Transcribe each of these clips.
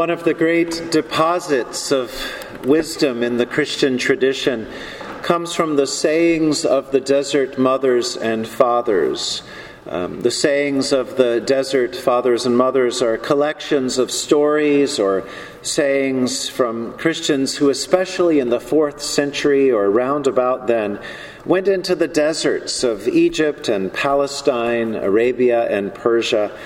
One of the great deposits of wisdom in the Christian tradition comes from the sayings of the desert mothers and fathers. Um, the sayings of the desert fathers and mothers are collections of stories or sayings from Christians who, especially in the fourth century or round about then, went into the deserts of Egypt and Palestine, Arabia and Persia.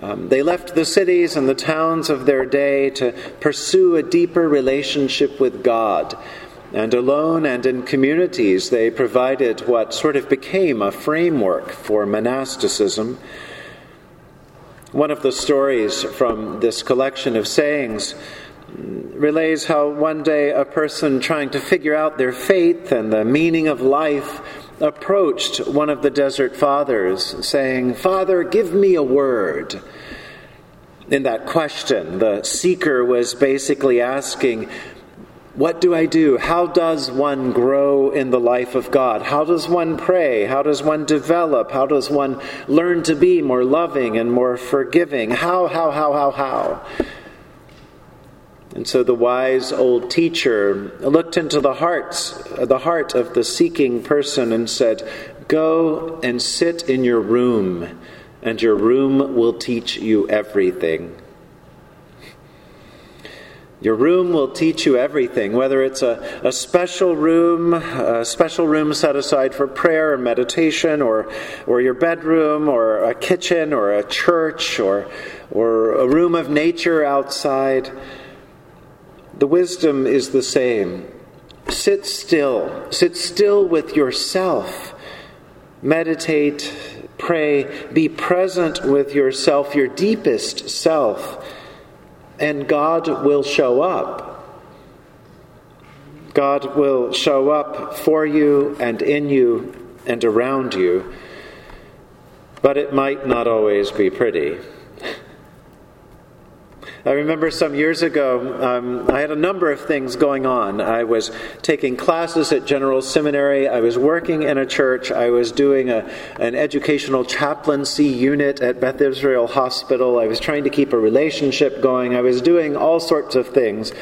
Um, they left the cities and the towns of their day to pursue a deeper relationship with God. And alone and in communities, they provided what sort of became a framework for monasticism. One of the stories from this collection of sayings relays how one day a person trying to figure out their faith and the meaning of life approached one of the desert fathers, saying, Father, give me a word. In that question, the seeker was basically asking, what do I do? How does one grow in the life of God? How does one pray? How does one develop? How does one learn to be more loving and more forgiving? How, how, how, how, how? And so the wise old teacher looked into the hearts, the heart of the seeking person and said, Go and sit in your room, and your room will teach you everything. Your room will teach you everything, whether it's a, a special room, a special room set aside for prayer and meditation, or, or your bedroom, or a kitchen, or a church, or, or a room of nature outside. The wisdom is the same. Sit still. Sit still with yourself. Meditate, pray, be present with yourself, your deepest self and God will show up. God will show up for you and in you and around you, but it might not always be pretty. I remember some years ago, um, I had a number of things going on. I was taking classes at General Seminary, I was working in a church, I was doing a, an educational chaplaincy unit at Beth Israel Hospital, I was trying to keep a relationship going, I was doing all sorts of things.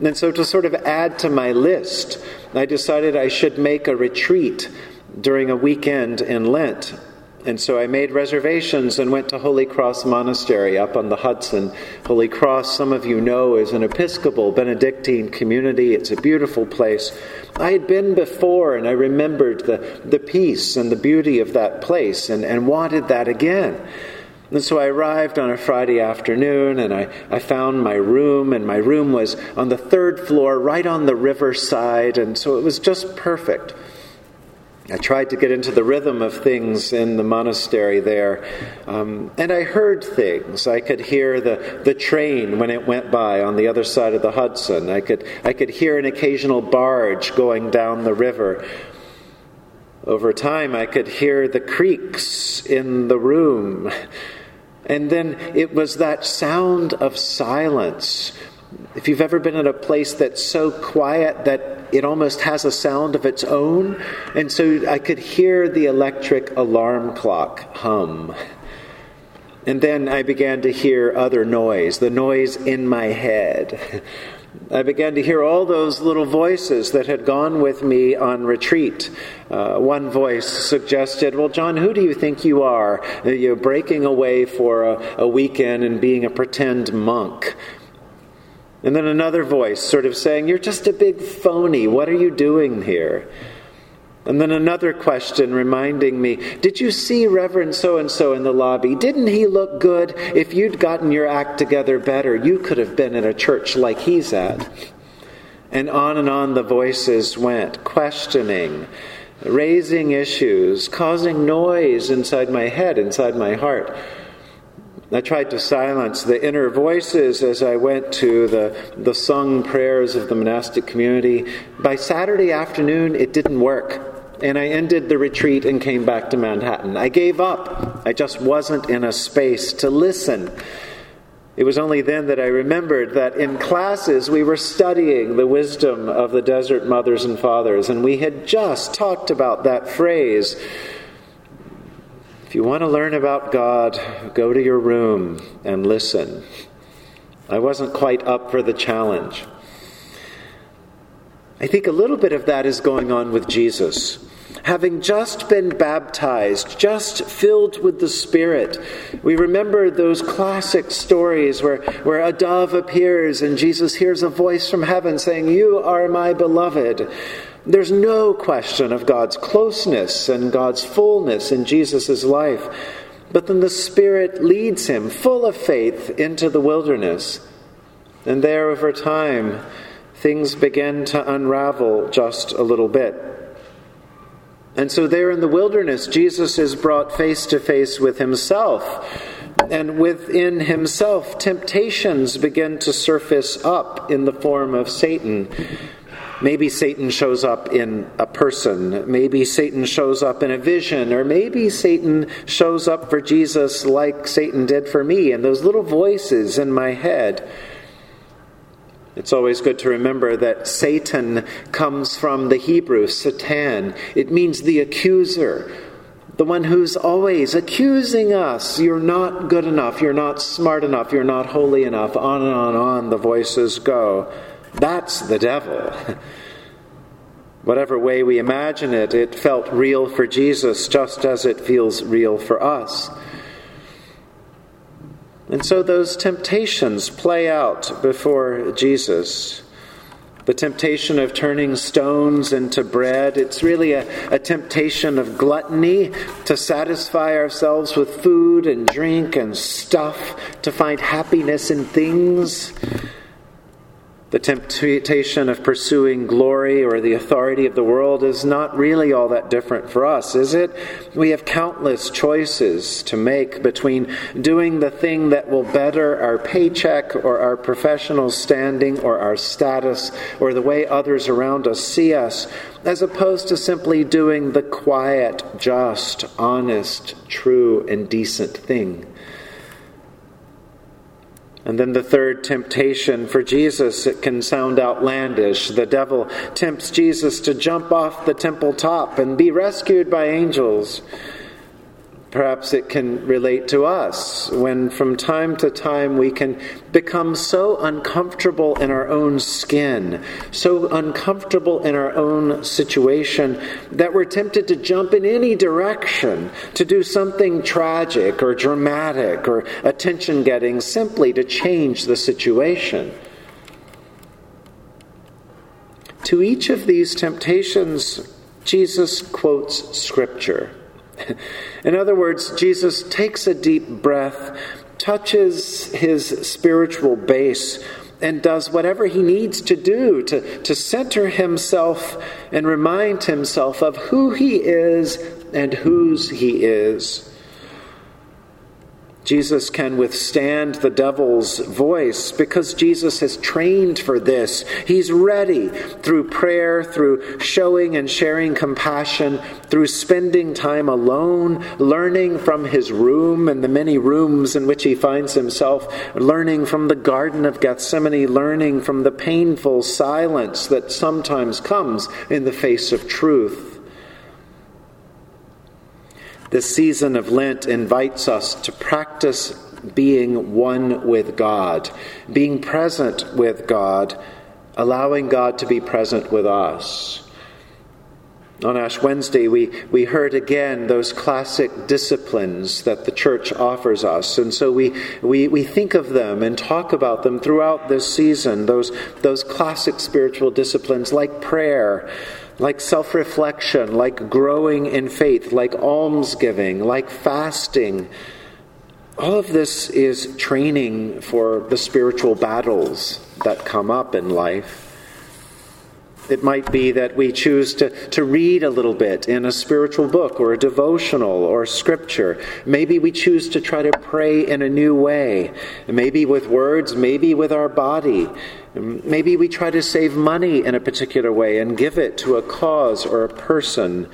And so, to sort of add to my list, I decided I should make a retreat during a weekend in Lent. And so I made reservations and went to Holy Cross Monastery up on the Hudson. Holy Cross, some of you know, is an Episcopal Benedictine community. It's a beautiful place. I had been before and I remembered the, the peace and the beauty of that place and, and wanted that again. And so I arrived on a Friday afternoon and I, I found my room, and my room was on the third floor, right on the riverside, and so it was just perfect. I tried to get into the rhythm of things in the monastery there, um, and I heard things. I could hear the, the train when it went by on the other side of the Hudson. I could, I could hear an occasional barge going down the river. Over time, I could hear the creaks in the room. And then it was that sound of silence. If you've ever been in a place that's so quiet that it almost has a sound of its own. And so I could hear the electric alarm clock hum. And then I began to hear other noise, the noise in my head. I began to hear all those little voices that had gone with me on retreat. Uh, one voice suggested, Well, John, who do you think you are? You're breaking away for a, a weekend and being a pretend monk. And then another voice sort of saying, You're just a big phony. What are you doing here? And then another question reminding me, Did you see Reverend so and so in the lobby? Didn't he look good? If you'd gotten your act together better, you could have been in a church like he's at. And on and on the voices went, questioning, raising issues, causing noise inside my head, inside my heart. I tried to silence the inner voices as I went to the, the sung prayers of the monastic community. By Saturday afternoon, it didn't work. And I ended the retreat and came back to Manhattan. I gave up. I just wasn't in a space to listen. It was only then that I remembered that in classes we were studying the wisdom of the desert mothers and fathers, and we had just talked about that phrase if you want to learn about God, go to your room and listen. I wasn't quite up for the challenge. I think a little bit of that is going on with Jesus. Having just been baptized, just filled with the Spirit, we remember those classic stories where, where a dove appears and Jesus hears a voice from heaven saying, You are my beloved. There's no question of God's closeness and God's fullness in Jesus' life. But then the Spirit leads him, full of faith, into the wilderness. And there, over time, things begin to unravel just a little bit. And so, there in the wilderness, Jesus is brought face to face with himself. And within himself, temptations begin to surface up in the form of Satan. Maybe Satan shows up in a person. Maybe Satan shows up in a vision. Or maybe Satan shows up for Jesus like Satan did for me, and those little voices in my head. It's always good to remember that Satan comes from the Hebrew, Satan. It means the accuser, the one who's always accusing us. You're not good enough, you're not smart enough, you're not holy enough. On and on and on the voices go. That's the devil. Whatever way we imagine it, it felt real for Jesus just as it feels real for us. And so those temptations play out before Jesus. The temptation of turning stones into bread, it's really a, a, temptation of gluttony to satisfy ourselves with food and drink and stuff, to find happiness in things. The temptation of pursuing glory or the authority of the world is not really all that different for us, is it? We have countless choices to make between doing the thing that will better our paycheck or our professional standing or our status or the way others around us see us, as opposed to simply doing the quiet, just, honest, true, and decent thing. And then the third temptation for Jesus, it can sound outlandish. The devil tempts Jesus to jump off the temple top and be rescued by angels. Perhaps it can relate to us when from time to time we can become so uncomfortable in our own skin, so uncomfortable in our own situation, that we're tempted to jump in any direction to do something tragic or dramatic or attention getting simply to change the situation. To each of these temptations, Jesus quotes Scripture. In other words, Jesus takes a deep breath, touches his spiritual base, and does whatever he needs to do to, to center himself and remind himself of who he is and whose he is. Jesus can withstand the devil's voice because Jesus has trained for this. He's ready through prayer, through showing and sharing compassion, through spending time alone, learning from his room and the many rooms in which he finds himself, learning from the Garden of Gethsemane, learning from the painful silence that sometimes comes in the face of truth. This season of Lent invites us to practice being one with God, being present with God, allowing God to be present with us. On Ash Wednesday, we, we heard again those classic disciplines that the church offers us. And so we, we, we think of them and talk about them throughout this season, those, those classic spiritual disciplines like prayer, like self reflection, like growing in faith, like almsgiving, like fasting. All of this is training for the spiritual battles that come up in life. It might be that we choose to, to read a little bit in a spiritual book or a devotional or scripture. Maybe we choose to try to pray in a new way, maybe with words, maybe with our body. Maybe we try to save money in a particular way and give it to a cause or a person.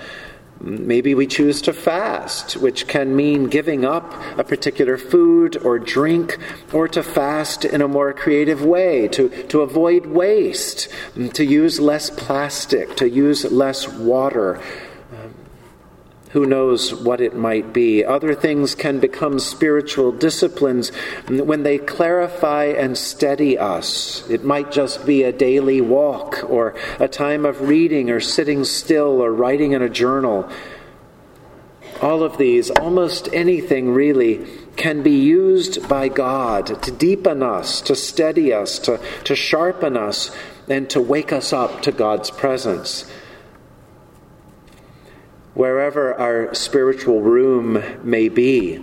Maybe we choose to fast, which can mean giving up a particular food or drink, or to fast in a more creative way, to, to avoid waste, to use less plastic, to use less water. Um, Who knows what it might be? Other things can become spiritual disciplines when they clarify and steady us. It might just be a daily walk or a time of reading or sitting still or writing in a journal. All of these, almost anything really, can be used by God to deepen us, to steady us, to, to sharpen us, and to wake us up to God's presence wherever our spiritual room may be,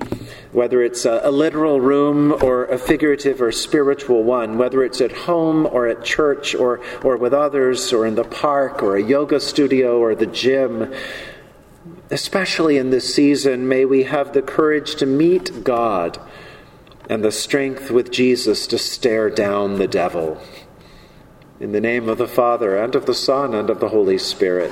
whether it's a, a, literal room or a figurative or spiritual one, whether it's at home or at church or, or with others or in the park or a yoga studio or the gym. Especially in this season, may we have the courage to meet God and the strength with Jesus to stare down the devil. In the name of the Father, and of the Son, and of the Holy Spirit.